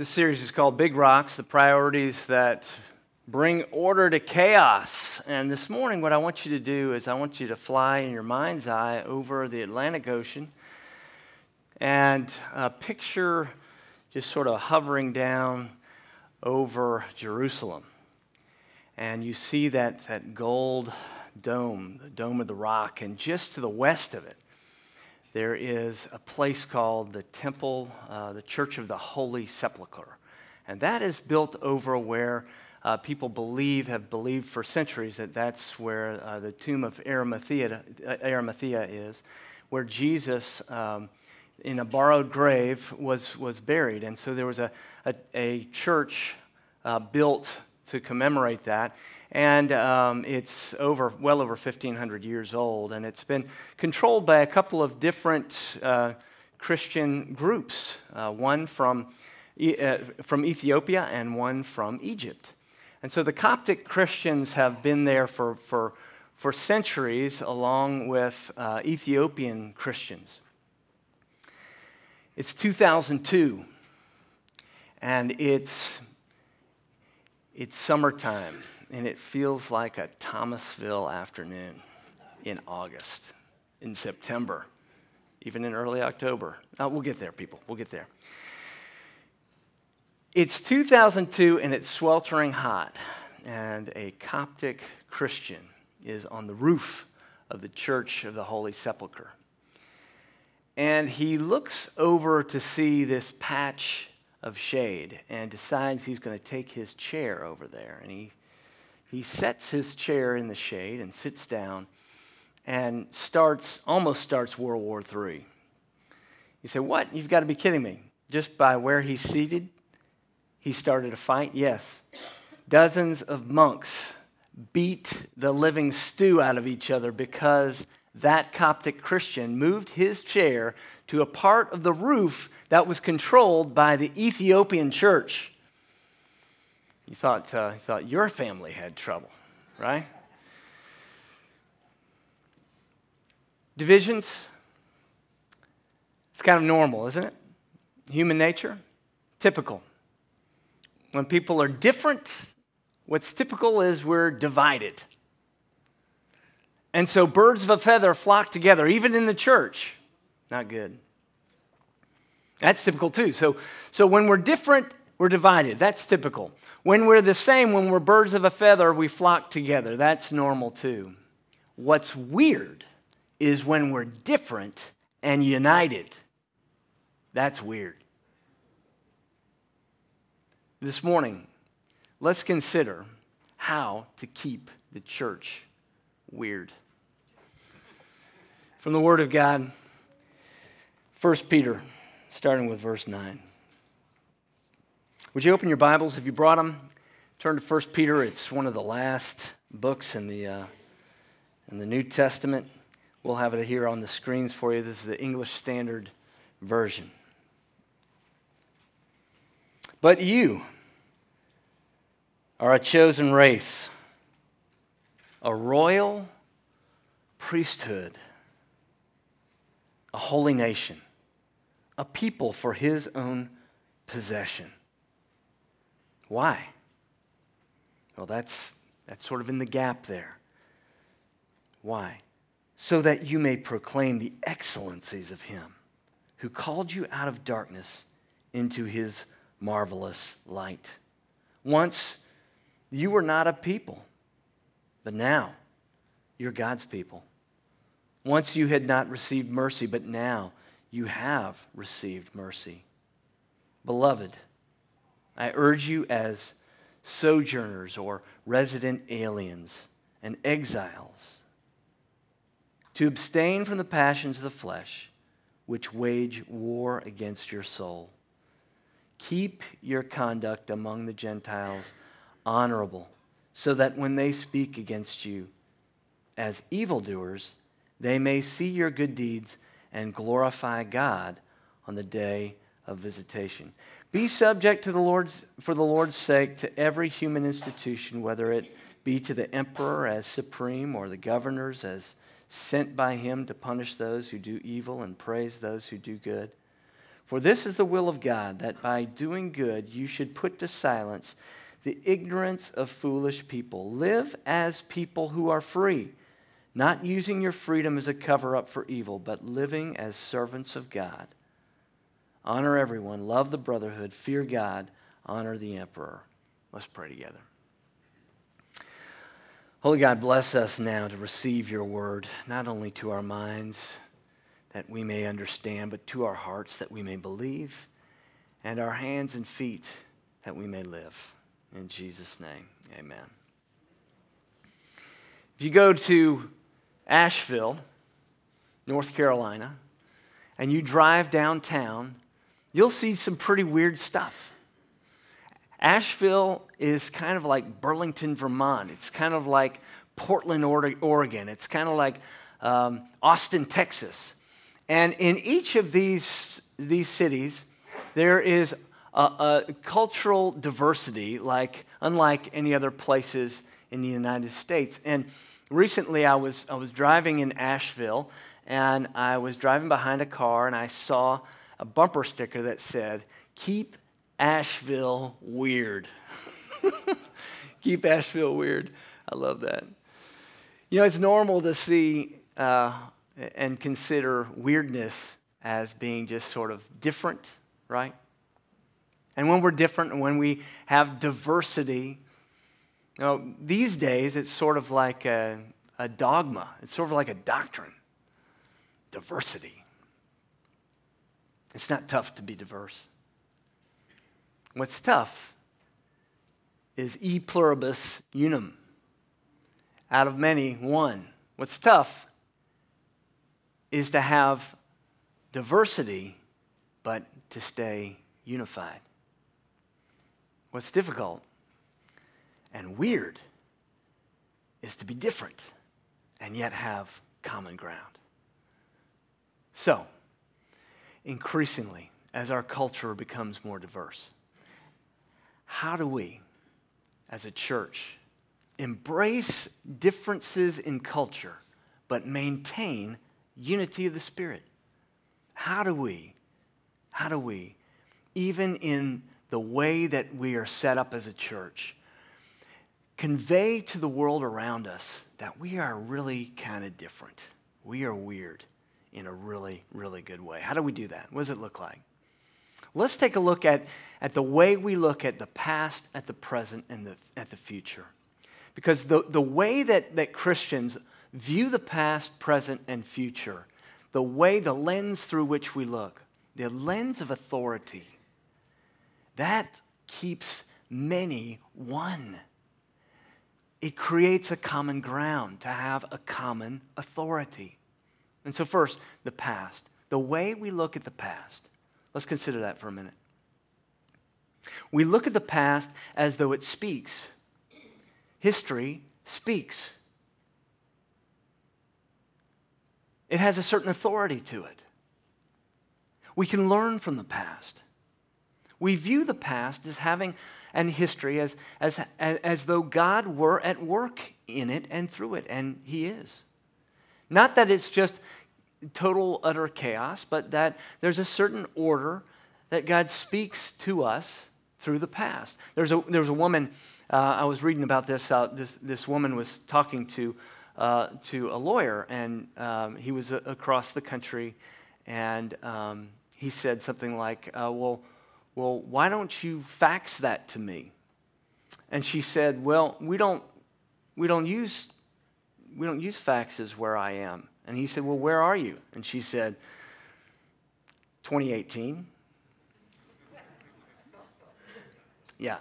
This series is called Big Rocks The Priorities That Bring Order to Chaos. And this morning, what I want you to do is I want you to fly in your mind's eye over the Atlantic Ocean and uh, picture just sort of hovering down over Jerusalem. And you see that, that gold dome, the Dome of the Rock, and just to the west of it, there is a place called the Temple, uh, the Church of the Holy Sepulchre. And that is built over where uh, people believe, have believed for centuries, that that's where uh, the tomb of Arimathea, uh, Arimathea is, where Jesus, um, in a borrowed grave, was, was buried. And so there was a, a, a church uh, built to commemorate that and um, it's over well over 1500 years old and it's been controlled by a couple of different uh, christian groups uh, one from, uh, from ethiopia and one from egypt. And so the coptic christians have been there for, for, for centuries along with uh, ethiopian christians. It's 2002 and it's it's summertime and it feels like a Thomasville afternoon in August, in September, even in early October. Uh, we'll get there, people. We'll get there. It's 2002 and it's sweltering hot, and a Coptic Christian is on the roof of the Church of the Holy Sepulchre. And he looks over to see this patch of shade and decides he's going to take his chair over there. And he he sets his chair in the shade and sits down and starts, almost starts World War III. You say, What? You've got to be kidding me. Just by where he's seated, he started a fight? Yes. Dozens of monks beat the living stew out of each other because that Coptic Christian moved his chair to a part of the roof that was controlled by the Ethiopian church. You thought, uh, you thought your family had trouble, right? Divisions, it's kind of normal, isn't it? Human nature, typical. When people are different, what's typical is we're divided. And so birds of a feather flock together, even in the church. Not good. That's typical too. So, so when we're different, we're divided. That's typical. When we're the same, when we're birds of a feather, we flock together. That's normal too. What's weird is when we're different and united. That's weird. This morning, let's consider how to keep the church weird. From the Word of God, 1 Peter, starting with verse 9. Would you open your Bibles? Have you brought them? Turn to 1 Peter. It's one of the last books in the, uh, in the New Testament. We'll have it here on the screens for you. This is the English Standard Version. But you are a chosen race, a royal priesthood, a holy nation, a people for his own possession why? Well, that's, that's sort of in the gap there. Why? So that you may proclaim the excellencies of Him who called you out of darkness into His marvelous light. Once you were not a people, but now you're God's people. Once you had not received mercy, but now you have received mercy. Beloved, I urge you as sojourners or resident aliens and exiles to abstain from the passions of the flesh which wage war against your soul. Keep your conduct among the Gentiles honorable, so that when they speak against you as evildoers, they may see your good deeds and glorify God on the day of visitation. Be subject to the Lord's, for the Lord's sake to every human institution, whether it be to the emperor as supreme or the governors as sent by him to punish those who do evil and praise those who do good. For this is the will of God, that by doing good you should put to silence the ignorance of foolish people. Live as people who are free, not using your freedom as a cover up for evil, but living as servants of God. Honor everyone, love the brotherhood, fear God, honor the emperor. Let's pray together. Holy God, bless us now to receive your word, not only to our minds that we may understand, but to our hearts that we may believe, and our hands and feet that we may live. In Jesus' name, amen. If you go to Asheville, North Carolina, and you drive downtown, you'll see some pretty weird stuff. Asheville is kind of like Burlington, Vermont. It's kind of like Portland, Oregon. It's kind of like um, Austin, Texas. And in each of these, these cities, there is a, a, cultural diversity like unlike any other places in the United States. And recently I was, I was driving in Asheville and I was driving behind a car and I saw a bumper sticker that said, Keep Asheville weird. Keep Asheville weird. I love that. You know, it's normal to see uh, and consider weirdness as being just sort of different, right? And when we're different and when we have diversity, you know, these days it's sort of like a, a dogma, it's sort of like a doctrine. Diversity. It's not tough to be diverse. What's tough is e pluribus unum. Out of many, one. What's tough is to have diversity, but to stay unified. What's difficult and weird is to be different and yet have common ground. So, increasingly, as our culture becomes more diverse, how do we, as a church, embrace differences in culture but maintain unity of the Spirit. How do we, how do we, even in the way that we are set up as a church, convey to the world around us that we are really kind of different? We are weird in a really, really good way. How do we do that? What does it look like? Let's take a look at, at the way we look at the past, at the present, and the, at the future. Because the, the way that, that Christians view the past, present, and future, the way, the lens through which we look, the lens of authority, that keeps many one. It creates a common ground to have a common authority. And so, first, the past. The way we look at the past. Let's consider that for a minute. We look at the past as though it speaks. History speaks. It has a certain authority to it. We can learn from the past. We view the past as having and history as, as, as, as though God were at work in it and through it, and He is. Not that it's just total, utter chaos, but that there's a certain order that God speaks to us through the past. There's a, there was a woman, uh, I was reading about this, uh, this, this woman was talking to uh, to a lawyer, and um, he was a- across the country, and um, he said something like, uh, "Well, well, why don't you fax that to me?" And she said, "Well, we don't, we don't use, we don't use faxes where I am." And he said, "Well, where are you?" And she said, "2018." yeah,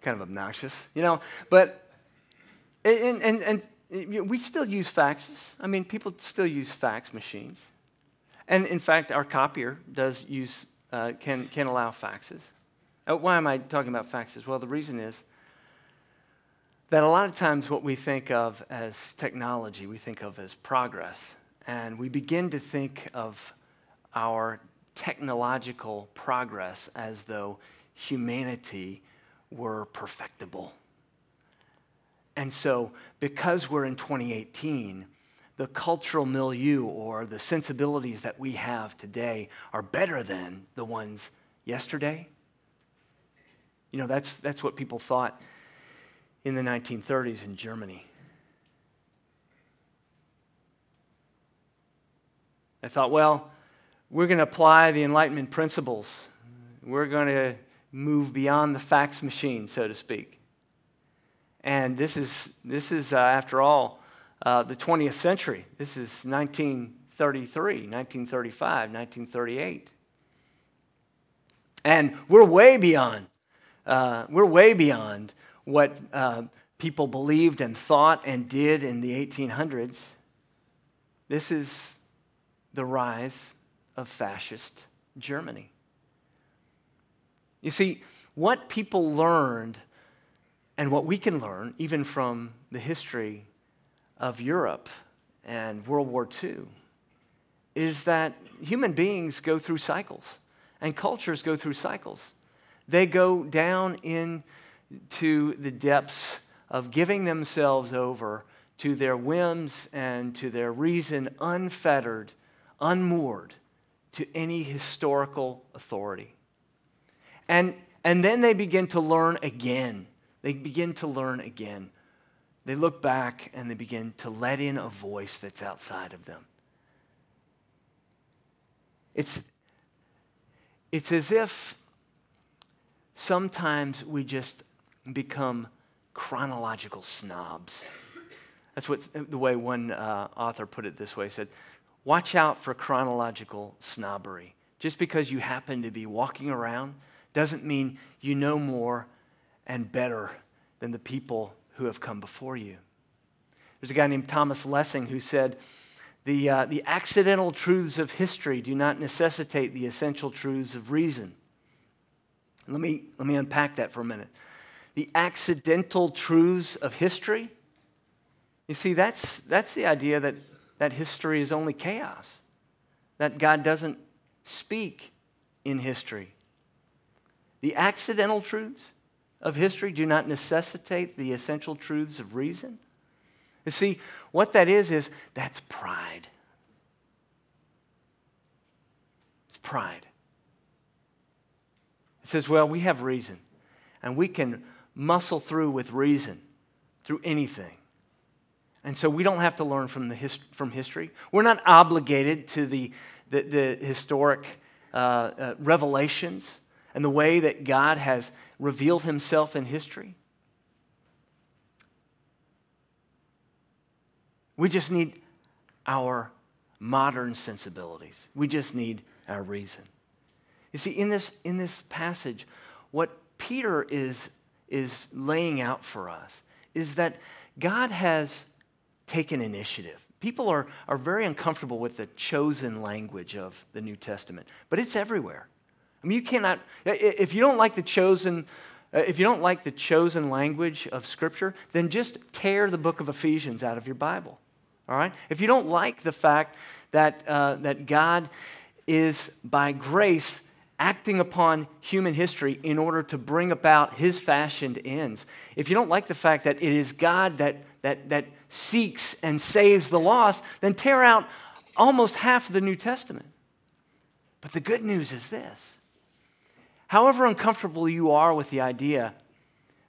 kind of obnoxious, you know, but and, and, and we still use faxes. I mean, people still use fax machines. And in fact, our copier does use, uh, can, can allow faxes. Uh, why am I talking about faxes? Well, the reason is that a lot of times what we think of as technology, we think of as progress. And we begin to think of our technological progress as though humanity were perfectible and so, because we're in 2018, the cultural milieu or the sensibilities that we have today are better than the ones yesterday. You know, that's, that's what people thought in the 1930s in Germany. I thought, well, we're going to apply the Enlightenment principles. We're going to move beyond the fax machine, so to speak. And this is, this is uh, after all, uh, the 20th century. This is 1933, 1935, 1938. And we're way beyond, uh, we're way beyond what uh, people believed and thought and did in the 1800s. This is the rise of fascist Germany. You see, what people learned and what we can learn, even from the history of Europe and World War II, is that human beings go through cycles and cultures go through cycles. They go down into the depths of giving themselves over to their whims and to their reason unfettered, unmoored to any historical authority. And, and then they begin to learn again. They begin to learn again. They look back and they begin to let in a voice that's outside of them. It's, it's as if sometimes we just become chronological snobs. That's what the way one uh, author put it this way. Said, Watch out for chronological snobbery. Just because you happen to be walking around doesn't mean you know more and better than the people who have come before you. There's a guy named Thomas Lessing who said, the, uh, the accidental truths of history do not necessitate the essential truths of reason. Let me, let me unpack that for a minute. The accidental truths of history, you see, that's, that's the idea that, that history is only chaos, that God doesn't speak in history. The accidental truths of history do not necessitate the essential truths of reason. You see, what that is, is that's pride. It's pride. It says, well, we have reason, and we can muscle through with reason through anything. And so we don't have to learn from, the hist- from history. We're not obligated to the, the, the historic uh, uh, revelations and the way that God has revealed himself in history. We just need our modern sensibilities. We just need our reason. You see, in this, in this passage, what Peter is, is laying out for us is that God has taken initiative. People are, are very uncomfortable with the chosen language of the New Testament, but it's everywhere. I mean, you cannot, if you don't like the chosen, uh, if you don't like the chosen language of Scripture, then just tear the book of Ephesians out of your Bible. All right? If you don't like the fact that, uh, that God is by grace acting upon human history in order to bring about his fashioned ends, if you don't like the fact that it is God that, that, that seeks and saves the lost, then tear out almost half of the New Testament. But the good news is this However uncomfortable you are with the idea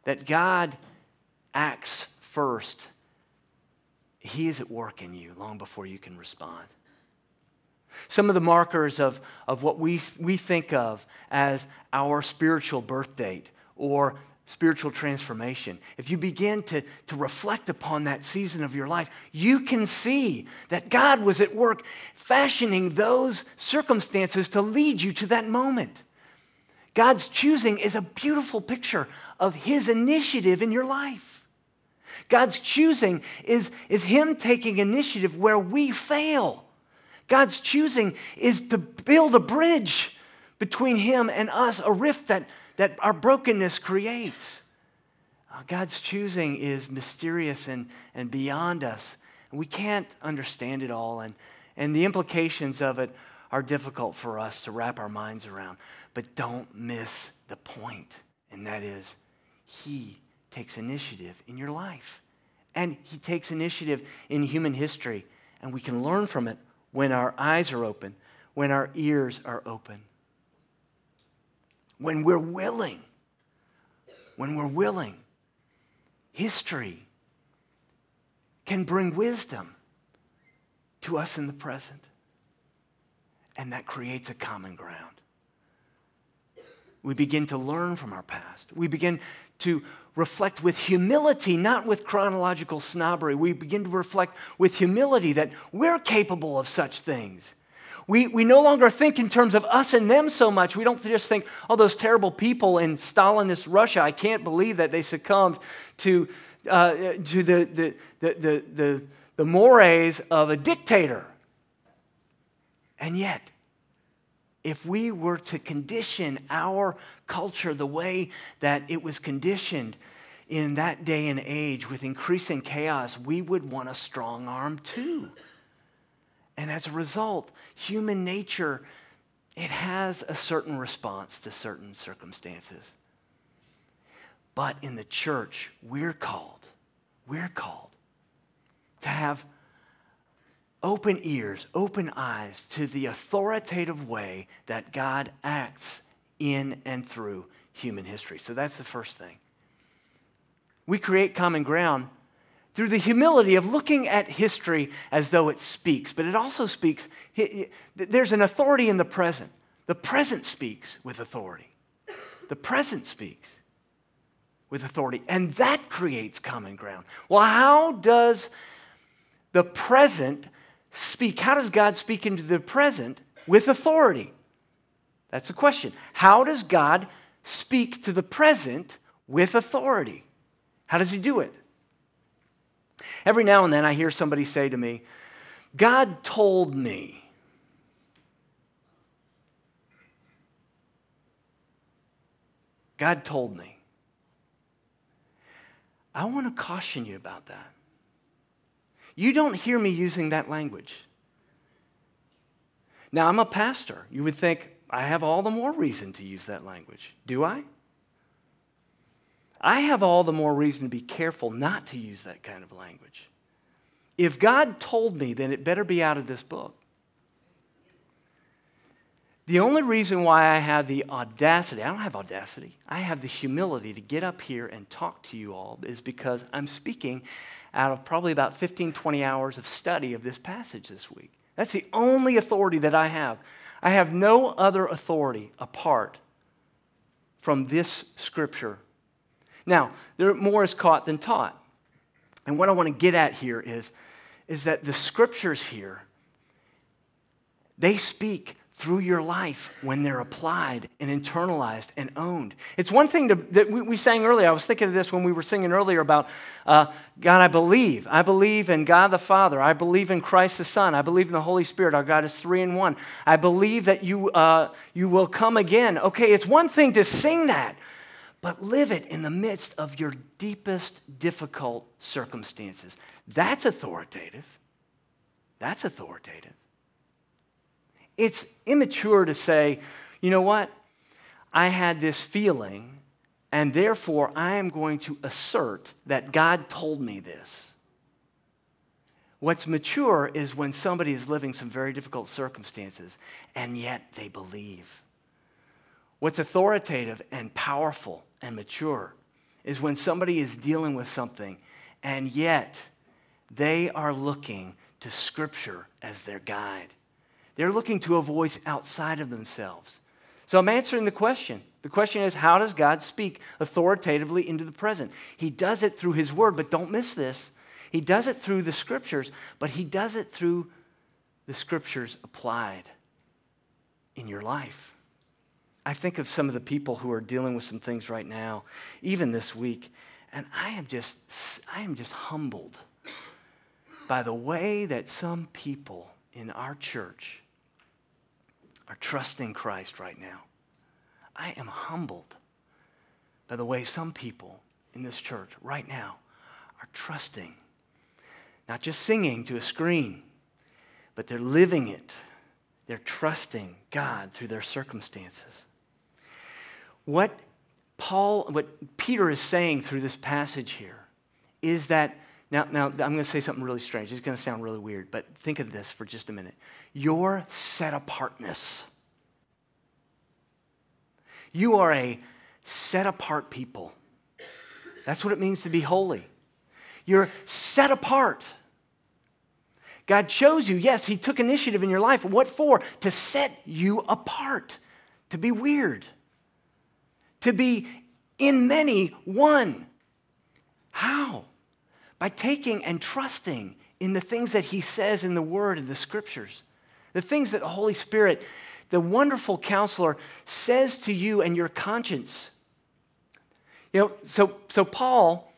that God acts first, He is at work in you long before you can respond. Some of the markers of, of what we, we think of as our spiritual birth date or spiritual transformation, if you begin to, to reflect upon that season of your life, you can see that God was at work fashioning those circumstances to lead you to that moment. God's choosing is a beautiful picture of His initiative in your life. God's choosing is, is Him taking initiative where we fail. God's choosing is to build a bridge between Him and us, a rift that, that our brokenness creates. Uh, God's choosing is mysterious and, and beyond us. We can't understand it all, and, and the implications of it are difficult for us to wrap our minds around. But don't miss the point, and that is He takes initiative in your life. And He takes initiative in human history And we can learn from it when our eyes are open, when our ears are open. When we're willing, when we're willing, history can bring wisdom to us in the present. And that creates a common ground. We begin to learn from our past. We begin to reflect with humility, not with chronological snobbery. We begin to reflect with humility that we're capable of such things. We, we no longer think in terms of us and them so much. We don't just think, oh, those terrible people in Stalinist Russia, I can't believe that they succumbed to, uh, to the, the, the, the, the, the mores of a dictator. And yet, if we were to condition our culture the way that it was conditioned in that day and age with increasing chaos, we would want a strong arm too. And as a result, human nature, it has a certain response to certain circumstances. But in the church, we're called, we're called to have open ears, open eyes to the authoritative way that God acts in and through human history. So that's the first thing. We create common ground through the humility of looking at history as though it speaks, but it also speaks, there's an authority in the present. The present speaks with authority. The present speaks with authority, and that creates common ground. Well, how does the present speak? How does God speak into the present with authority? That's the question. How does God speak to the present with authority? How does He do it? Every now and then I hear somebody say to me, God told me. God told me. I want to caution you about that. You don't hear me using that language. Now, I'm a pastor. You would think I have all the more reason to use that language. Do I? I have all the more reason to be careful not to use that kind of language. If God told me, then it better be out of this book. The only reason why I have the audacity, I don't have audacity, I have the humility to get up here and talk to you all is because I'm speaking out of probably about 15, 20 hours of study of this passage this week. That's the only authority that I have. I have no other authority apart from this scripture. Now, there more is caught than taught. And what I want to get at here is, is that the scriptures here, they speak through your life when they're applied and internalized and owned. It's one thing to, that we, we sang earlier. I was thinking of this when we were singing earlier about uh, God, I believe. I believe in God the Father. I believe in Christ the Son. I believe in the Holy Spirit. Our God is three in one. I believe that you, uh, you will come again. Okay, it's one thing to sing that, but live it in the midst of your deepest difficult circumstances. That's authoritative. That's authoritative. It's immature to say, you know what? I had this feeling, and therefore I am going to assert that God told me this. What's mature is when somebody is living some very difficult circumstances, and yet they believe. What's authoritative and powerful and mature is when somebody is dealing with something, and yet they are looking to Scripture as their guide. They're looking to a voice outside of themselves. So I'm answering the question. The question is how does God speak authoritatively into the present? He does it through His Word, but don't miss this. He does it through the Scriptures, but He does it through the Scriptures applied in your life. I think of some of the people who are dealing with some things right now, even this week, and I am just, I am just humbled by the way that some people in our church are trusting Christ right now. I am humbled by the way some people in this church right now are trusting, not just singing to a screen, but they're living it. They're trusting God through their circumstances. What Paul, what Peter is saying through this passage here is that Now, now I'm going to say something really strange. It's going to sound really weird, but think of this for just a minute. Your set apartness. You are a set apart people. That's what it means to be holy. You're set apart. God chose you. Yes, He took initiative in your life. What for? To set you apart, to be weird, to be in many one. How? By taking and trusting in the things that He says in the Word and the Scriptures, the things that the Holy Spirit, the wonderful counselor, says to you and your conscience. You know, so, so Paul,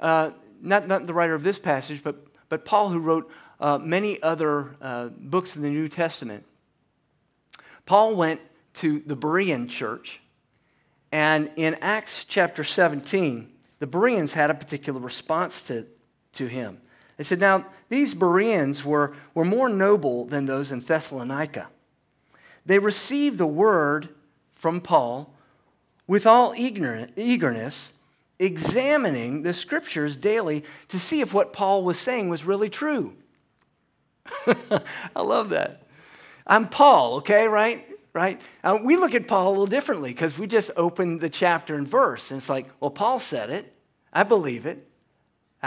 uh, not, not the writer of this passage, but, but Paul, who wrote uh, many other uh, books in the New Testament, Paul went to the Berean church, and in Acts chapter 17, the Bereans had a particular response to, to him. They said, Now, these Bereans were, were more noble than those in Thessalonica. They received the word from Paul with all eagerness examining the scriptures daily to see if what Paul was saying was really true. I love that. I'm Paul, okay, right? Right? Uh, we look at Paul a little differently because we just open the chapter and verse, and it's like, well, Paul said it. I believe it.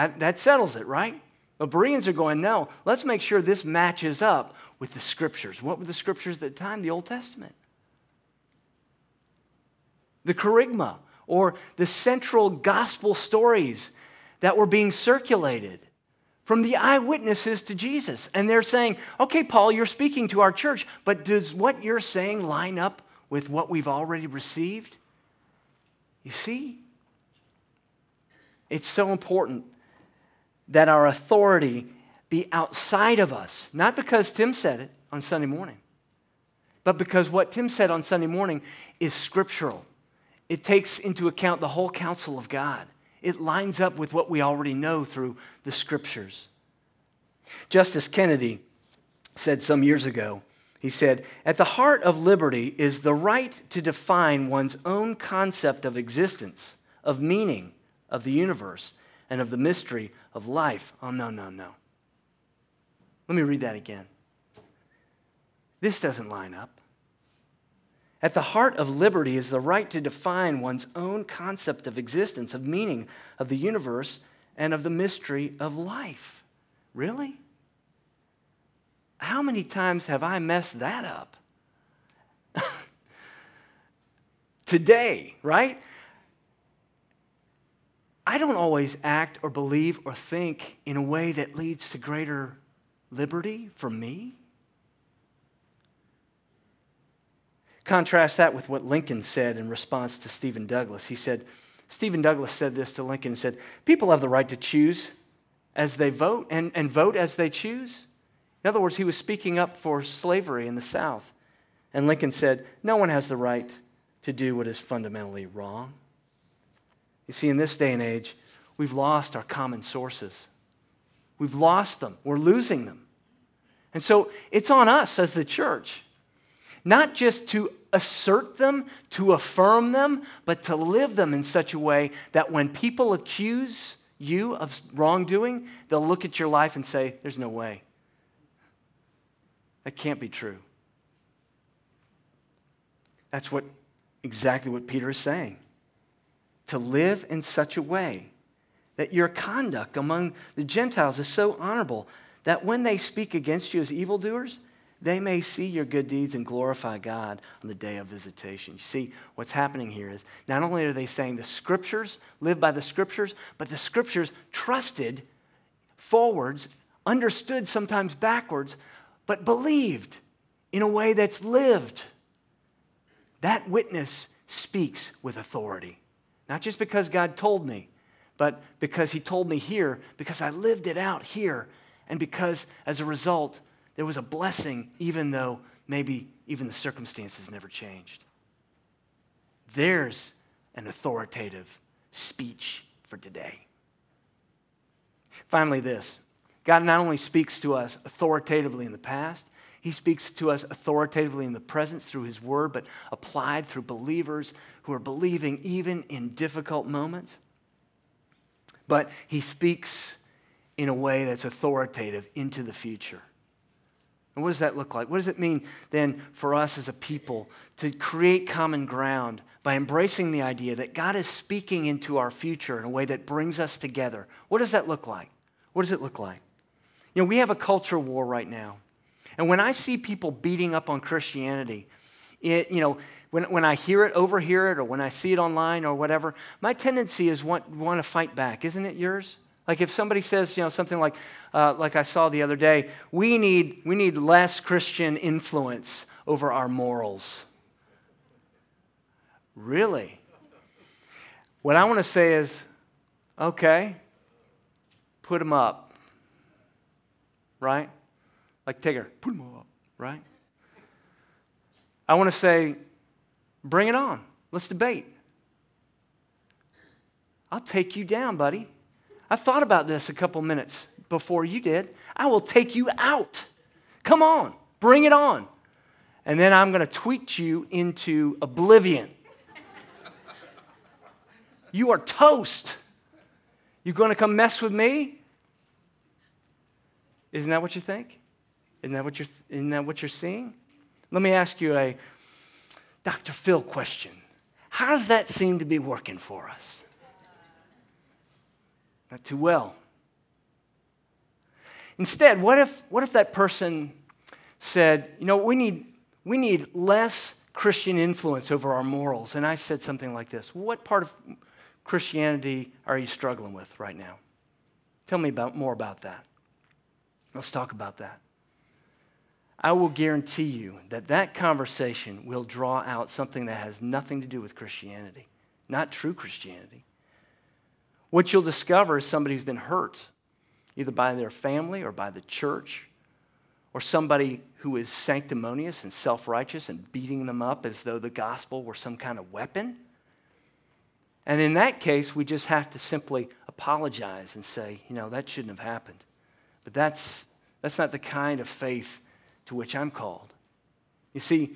That settles it, right? The Bereans are going, no, let's make sure this matches up with the scriptures. What were the scriptures at the time? The Old Testament. The kerygma, or the central gospel stories that were being circulated from the eyewitnesses to Jesus. And they're saying, okay, Paul, you're speaking to our church, but does what you're saying line up with what we've already received? You see? It's so important that our authority be outside of us, not because Tim said it on Sunday morning, but because what Tim said on Sunday morning is scriptural. It takes into account the whole counsel of God. It lines up with what we already know through the scriptures. Justice Kennedy said some years ago, he said, At the heart of liberty is the right to define one's own concept of existence, of meaning, of the universe, and of the mystery of life. Oh, no, no, no. Let me read that again. This doesn't line up. At the heart of liberty is the right to define one's own concept of existence, of meaning, of the universe, and of the mystery of life. Really? How many times have I messed that up? Today, right? I don't always act or believe or think in a way that leads to greater liberty for me. Contrast that with what Lincoln said in response to Stephen Douglas. He said, Stephen Douglas said this to Lincoln and said, People have the right to choose as they vote and, and vote as they choose. In other words, he was speaking up for slavery in the South. And Lincoln said, No one has the right to do what is fundamentally wrong. You see, in this day and age, we've lost our common sources. We've lost them, we're losing them. And so it's on us as the church, not just to assert them, to affirm them, but to live them in such a way that when people accuse you of wrongdoing, they'll look at your life and say, There's no way. That can't be true. That's what exactly what Peter is saying. To live in such a way that your conduct among the Gentiles is so honorable that when they speak against you as evildoers, they may see your good deeds and glorify God on the day of visitation. You see, what's happening here is not only are they saying the scriptures, live by the scriptures, but the scriptures trusted forwards, understood sometimes backwards, but believed in a way that's lived. That witness speaks with authority. Not just because God told me, but because He told me here, because I lived it out here, and because as a result, there was a blessing, even though maybe even the circumstances never changed. There's an authoritative speech for today. Finally, this God not only speaks to us authoritatively in the past, he speaks to us authoritatively in the presence through his word, but applied through believers who are believing even in difficult moments. But he speaks in a way that's authoritative into the future. And what does that look like? What does it mean then for us as a people to create common ground by embracing the idea that God is speaking into our future in a way that brings us together? What does that look like? What does it look like? You know, we have a culture war right now. And when I see people beating up on Christianity, it, you know, when, when I hear it, overhear it, or when I see it online or whatever, my tendency is want, want to fight back. Isn't it yours? Like if somebody says, you know, something like, uh, like I saw the other day, we need, we need less Christian influence over our morals. Really? What I want to say is, okay, put them up. Right? Like Tigger, put them up. Right? I want to say, bring it on. Let's debate. I'll take you down, buddy. I thought about this a couple minutes before you did. I will take you out. Come on, bring it on. And then I'm going to tweet you into oblivion. you are toast. You're going to come mess with me? Isn't that what you think? Isn't that what you're, isn't that what you're seeing? Let me ask you a Dr. Phil question. How does that seem to be working for us? Not too well. Instead, what if, what if that person said, you know, we need, we need less Christian influence over our morals? And I said something like this What part of Christianity are you struggling with right now? Tell me about, more about that. Let's talk about that. I will guarantee you that that conversation will draw out something that has nothing to do with Christianity, not true Christianity. What you'll discover is somebody who's been hurt, either by their family or by the church, or somebody who is sanctimonious and self righteous and beating them up as though the gospel were some kind of weapon. And in that case, we just have to simply apologize and say, you know, that shouldn't have happened. But that's, that's not the kind of faith to which I'm called. You see,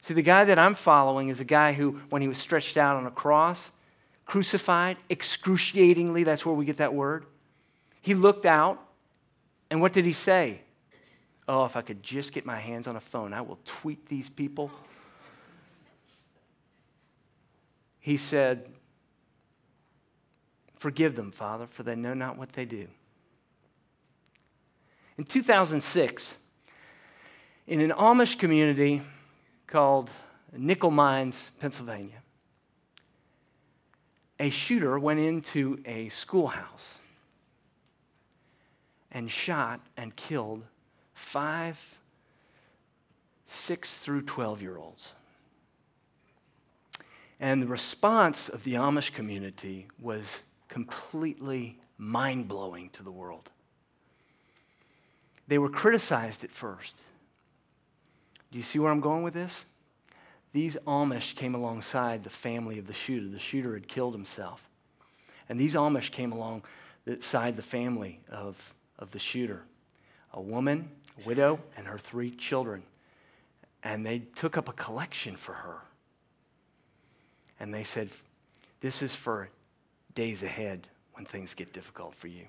see, the guy that I'm following is a guy who, when he was stretched out on a cross, crucified, excruciatingly, that's where we get that word. He looked out, and what did he say? Oh, if I could just get my hands on a phone, I will tweet these people. He said, Forgive them, Father, for they know not what they do. In 2006, in an Amish community called Nickel Mines, Pennsylvania, a shooter went into a schoolhouse and shot and killed five, six through 12 year olds. And the response of the Amish community was completely mind blowing to the world. They were criticized at first. Do you see where I'm going with this? These Amish came alongside the family of the shooter. The shooter had killed himself. And these Amish came alongside the family of, of the shooter a woman, a widow, and her three children. And they took up a collection for her. And they said, This is for days ahead when things get difficult for you.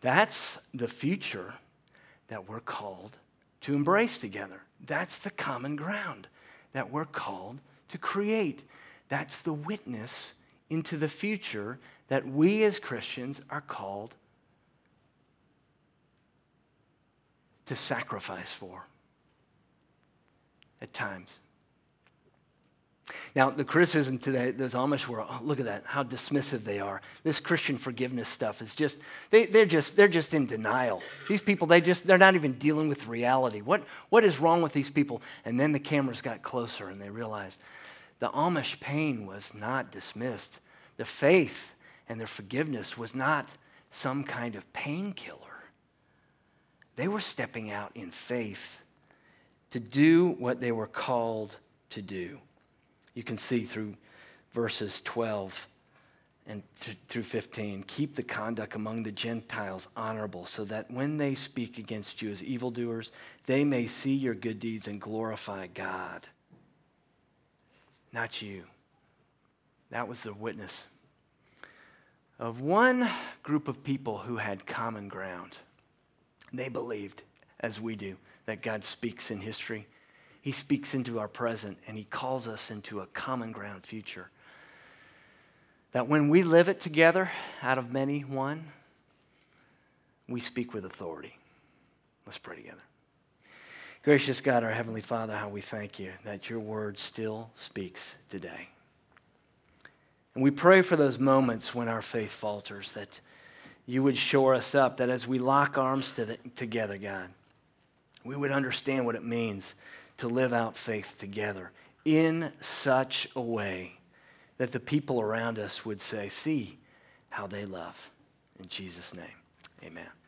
That's the future that we're called to embrace together. That's the common ground that we're called to create. That's the witness into the future that we as Christians are called to sacrifice for at times. Now, the criticism today, those Amish were, oh, look at that, how dismissive they are. This Christian forgiveness stuff is just, they, they're just, they're just in denial. These people, they just, they're not even dealing with reality. What, what is wrong with these people? And then the cameras got closer and they realized the Amish pain was not dismissed. The faith and their forgiveness was not some kind of painkiller. They were stepping out in faith to do what they were called to do. You can see through verses 12 and th- through 15. Keep the conduct among the Gentiles honorable, so that when they speak against you as evildoers, they may see your good deeds and glorify God. Not you. That was the witness of one group of people who had common ground. They believed, as we do, that God speaks in history. He speaks into our present, and He calls us into a common ground future. That when we live it together, out of many, one, we speak with authority. Let's pray together. Gracious God, our Heavenly Father, how we thank you that your word still speaks today. And we pray for those moments when our faith falters, that you would shore us up, that as we lock arms to the, together, God, we would understand what it means to live out faith together in such a way that the people around us would say, See how they love. In Jesus' name, amen.